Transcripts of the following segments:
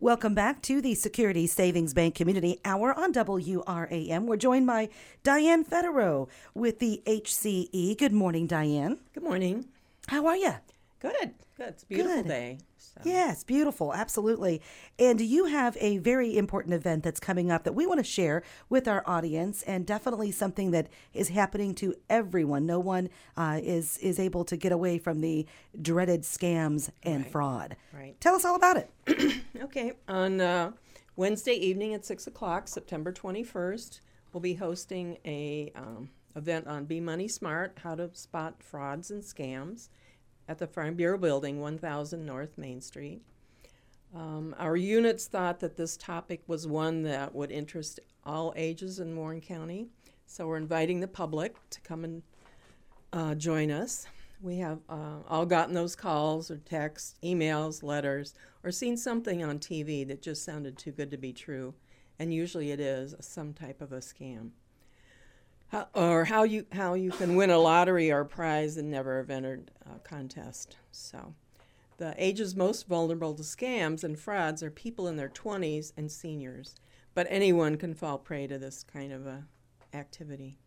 Welcome back to the Security Savings Bank Community Hour on WRAM. We're joined by Diane Federow with the HCE. Good morning, Diane. Good morning. How are you? Good. Good. It's a beautiful Good. day. So. Yes, beautiful, absolutely. And you have a very important event that's coming up that we want to share with our audience, and definitely something that is happening to everyone. No one uh, is is able to get away from the dreaded scams and Right. fraud. Right. Tell us all about it. Okay. On uh, Wednesday evening at six o'clock, September twenty-first, we'll be hosting a um, event on Be Money Smart: How to Spot Frauds and Scams at the Farm Bureau Building, one thousand North Main Street. Um, our units thought that this topic was one that would interest all ages in Warren County, so we're inviting the public to come and uh, join us. We have uh, all gotten those calls or texts, emails, letters, or seen something on TV that just sounded too good to be true, and usually it is some type of a scam. How, or how you how you can win a lottery or a prize and never have entered a contest. So, the ages most vulnerable to scams and frauds are people in their 20s and seniors, but anyone can fall prey to this kind of a activity.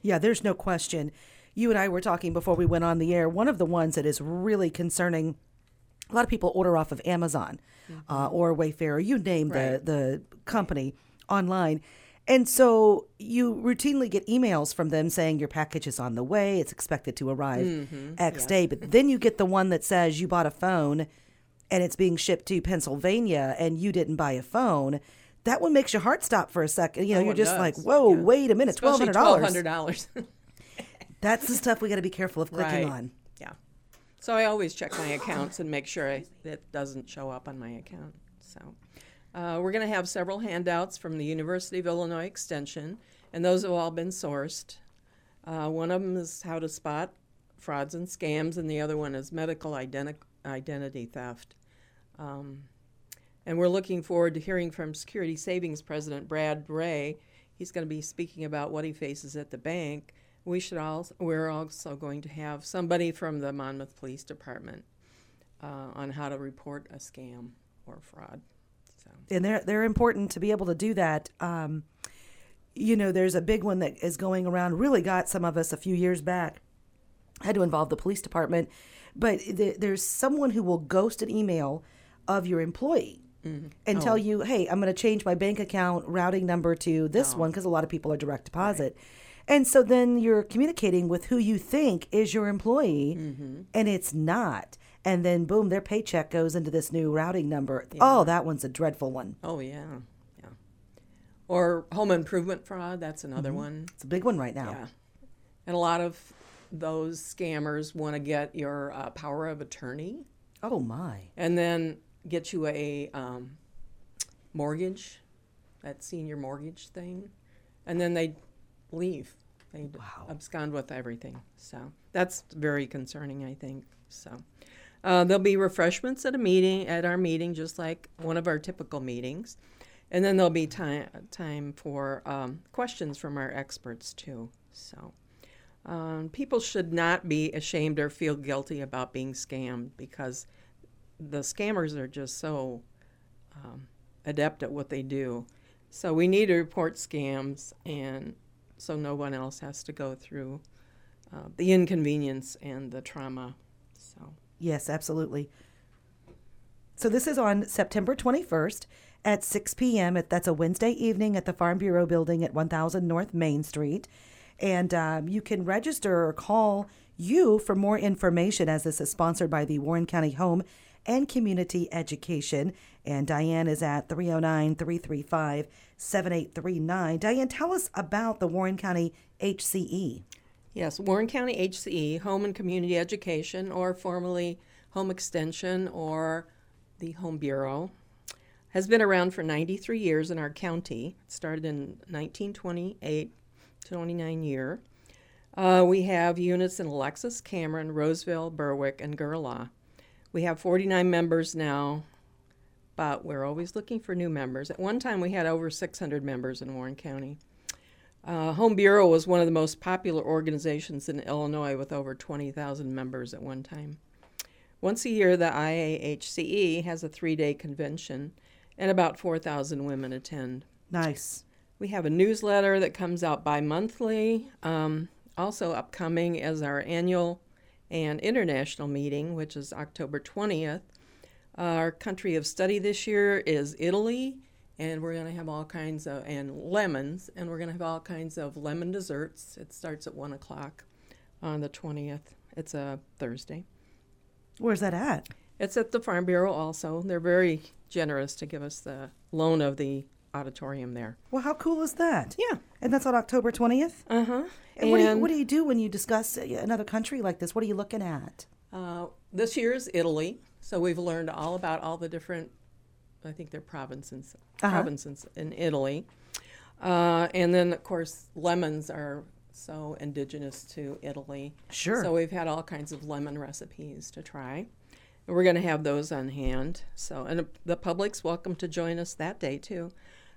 Yeah, there's no question. You and I were talking before we went on the air. One of the ones that is really concerning. A lot of people order off of Amazon uh, or Wayfair, or you name Right. the the company online, and so you routinely get emails from them saying your package is on the way, it's expected to arrive mm-hmm. X day. But then you get the one that says you bought a phone and it's being shipped to Pennsylvania and you didn't buy a phone. That one makes your heart stop for a second. You know, you're just like, whoa, Yeah. wait a minute, twelve Especially hundred dollars. $1,200. That's the stuff we got to be careful of clicking Right. on. Yeah. So I always check my accounts and make sure I, it doesn't show up on my account. So uh, we're going to have several handouts from the University of Illinois Extension, and those have all been sourced. Uh, one of them is how to spot frauds and scams, and the other one is medical identi- identity theft. Um, and we're looking forward to hearing from Security Savings President Brad Ray. He's going to be speaking about what he faces at the bank. We should also, we're also going to have somebody from the Monmouth Police Department uh, on how to report a scam or fraud. So, and they're they're important to be able to do that. Um, you know, there's a big one that is going around. Really got some of us a few years back. Had to involve the police department, but th- there's someone who will ghost an email of your employee and tell you, "Hey, I'm going to change my bank account routing number to this one because a lot of people are direct deposit." And so then you're communicating with who you think is your employee, and it's not. And then boom, their paycheck goes into this new routing number. Oh, that one's a dreadful one. oh yeah, yeah. Or home improvement fraud. That's another one. It's a big one right now. Yeah. And a lot of those scammers want to get your uh, power of attorney Oh my. and then get you a um, mortgage, that senior mortgage thing, and then they leave. They Wow. abscond with everything. So that's very concerning, I think. So uh, there'll be refreshments at a meeting, at our meeting, just like one of our typical meetings, and then there'll be time time for um, questions from our experts too. So. Um, people should not be ashamed or feel guilty about being scammed because the scammers are just so um, adept at what they do. So we need to report scams, and so no one else has to go through uh, the inconvenience and the trauma. So Yes, absolutely. So this is on September 21st at 6 p.m. At, that's a Wednesday evening at the Farm Bureau building at 1000 North Main Street. And um, you can register or call you for more information as this is sponsored by the Warren County Home and Community Education. And Diane is at 309 335 7839. Diane, tell us about the Warren County HCE. Yes, Warren County HCE, Home and Community Education, or formerly Home Extension or the Home Bureau, has been around for 93 years in our county. It started in 1928, 29 year. Uh, we have units in Alexis, Cameron, Roseville, Berwick, and Gerlaw. We have 49 members now, but we're always looking for new members. At one time, we had over 600 members in Warren County. Uh, Home Bureau was one of the most popular organizations in Illinois with over 20,000 members at one time. Once a year, the IAHCE has a three day convention, and about 4,000 women attend. Nice. We have a newsletter that comes out bi monthly. Um, also, upcoming is our annual and international meeting, which is October 20th. Our country of study this year is Italy, and we're going to have all kinds of, and lemons, and we're going to have all kinds of lemon desserts. It starts at 1 o'clock on the 20th. It's a Thursday. Where's that at? It's at the Farm Bureau also. They're very generous to give us the loan of the auditorium there. Well, how cool is that? Yeah. And that's on October 20th? Uh huh. And what, do you, what do you do when you discuss uh, another country like this? What are you looking at? Uh, this year's Italy, so we've learned all about all the different, I think they're provinces, Uh-huh. provinces in Italy, uh, and then of course lemons are so indigenous to Italy. Sure. So we've had all kinds of lemon recipes to try, and we're going to have those on hand. So and the public's welcome to join us that day too.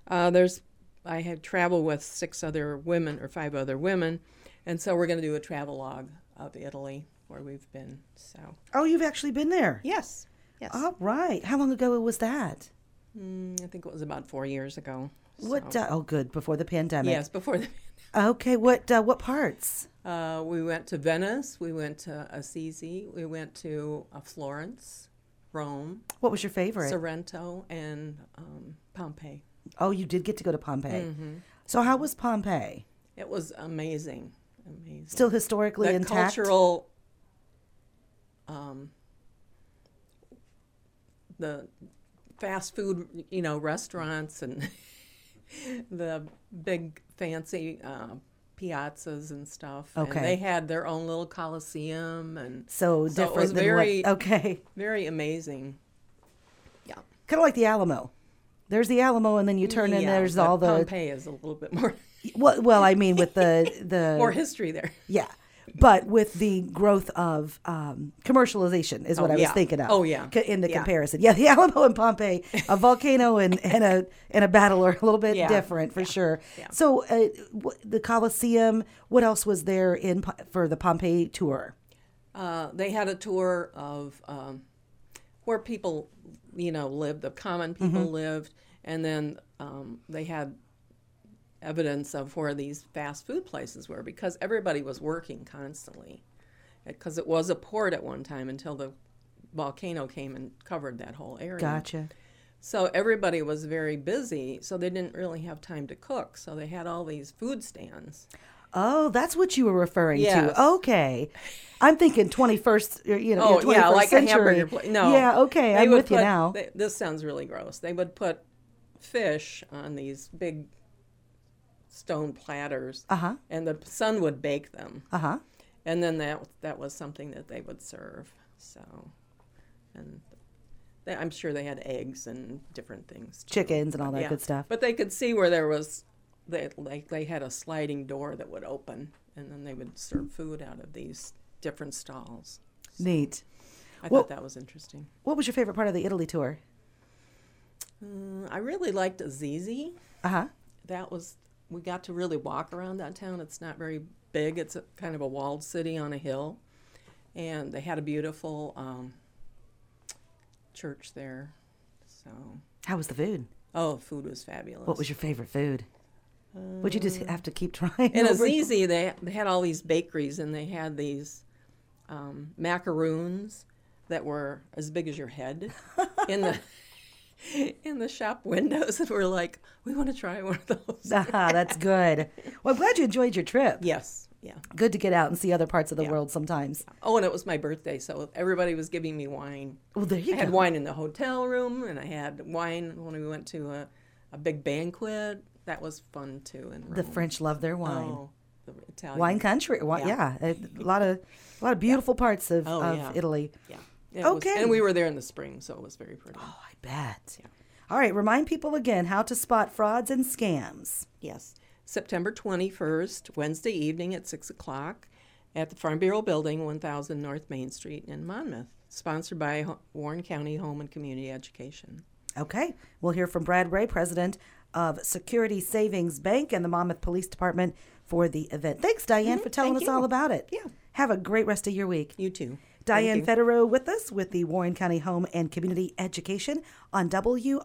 Uh, there's I had traveled with six other women or five other women, and so we're going to do a travel log of Italy where we've been. So Oh, you've actually been there? yes, yes. All right. How long ago was that? Mm, I think it was about four years ago. What? So- Uh, oh, good. Before the pandemic. yes, before the. pandemic. Okay. What? Uh, what parts? Uh, we went to Venice. We went to Assisi. We went to uh, Florence, Rome, What was your favorite? Sorrento, and um, Pompeii. oh, you did get to go to Pompeii. Mm-hmm. So how was Pompeii? It was amazing, amazing. Still historically the intact. cultural, um, the fast food, you know, restaurants and the big fancy uh, piazzas and stuff. Okay. And they had their own little coliseum and so So it different was than very- what? Okay. very amazing. Yeah. Kind of like the Alamo. There's the Alamo, and then you turn and Yeah, there's all the. Pompeii is a little bit more Well, well, I mean, with the the more history there. yeah, but with the growth of um, commercialization is what Oh, I was yeah. thinking of. Oh, yeah. co- in the Yeah. comparison, yeah, the Alamo and Pompeii, a volcano and, and a and a battle are a little bit Yeah. different for sure. So uh, w- the Colosseum. What else was there in for the Pompeii tour? Uh, they had a tour of um, where people, you know, lived, the common people lived, and then um, they had evidence of where these fast food places were because everybody was working constantly. Because it was a port at one time until the volcano came and covered that whole area. Gotcha. So everybody was very busy, so they didn't really have time to cook. So they had all these food stands. Oh, that's what you were referring Yes. to. Okay. I'm thinking 21st, you know, Oh, 21st yeah, like century. a hamburger place. No. Yeah, okay. They I'm with you now. they- this sounds really gross. They would put fish on these big stone platters, Uh huh. and the sun would bake them, Uh huh. and then that that was something that they would serve. So, and they, I'm sure they had eggs and different things. too. Chickens and all that Yeah. good stuff. But they could see where there was, they like they had a sliding door that would open, and then they would serve food out of these different stalls. Neat. I Well- thought that was interesting. What was your favorite part of the Italy tour? Mm, I really liked Assisi. Uh huh. That was we got to really walk around that town. It's not very big. It's a, kind of a walled city on a hill, and they had a beautiful um, church there. So, How was the food? oh, food was fabulous. What was your favorite food? Would you just have to keep trying? in over- Assisi, they they had all these bakeries, and they had these um, macaroons that were as big as your head in the in the shop windows, and we're like, we want to try one of those. Ah, that's good. Well, I'm glad you enjoyed your trip. yes, yeah. Good to get out and see other parts of the Yeah. world sometimes. Oh, and it was my birthday, so everybody was giving me wine. Well, there you I had wine in the hotel room, and I had wine when we went to a, a big banquet. That was fun too. In The French love their wine. Oh, the Italian. Wine country. Wine, yeah. Yeah. A lot of a lot of beautiful parts of, Oh, of yeah. Italy. Yeah. It was- Okay. and we were there in the spring, so it was very pretty. Oh, I bet. All right, remind people again how to spot frauds and scams. Yes. September 21st, Wednesday evening at 6 o'clock at the Farm Bureau Building, 1000 North Main Street in Monmouth. Sponsored by Warren County Home and Community Education. Okay, we'll hear from Brad Ray, president of Security Savings Bank and the Monmouth Police Department for the event. Thanks, Diane, for telling Mm-hmm. Thank us all about it. Yeah. Have a great rest of your week. You too. Diane you. Federer with us with the Warren County Home and Community Education on WRAM.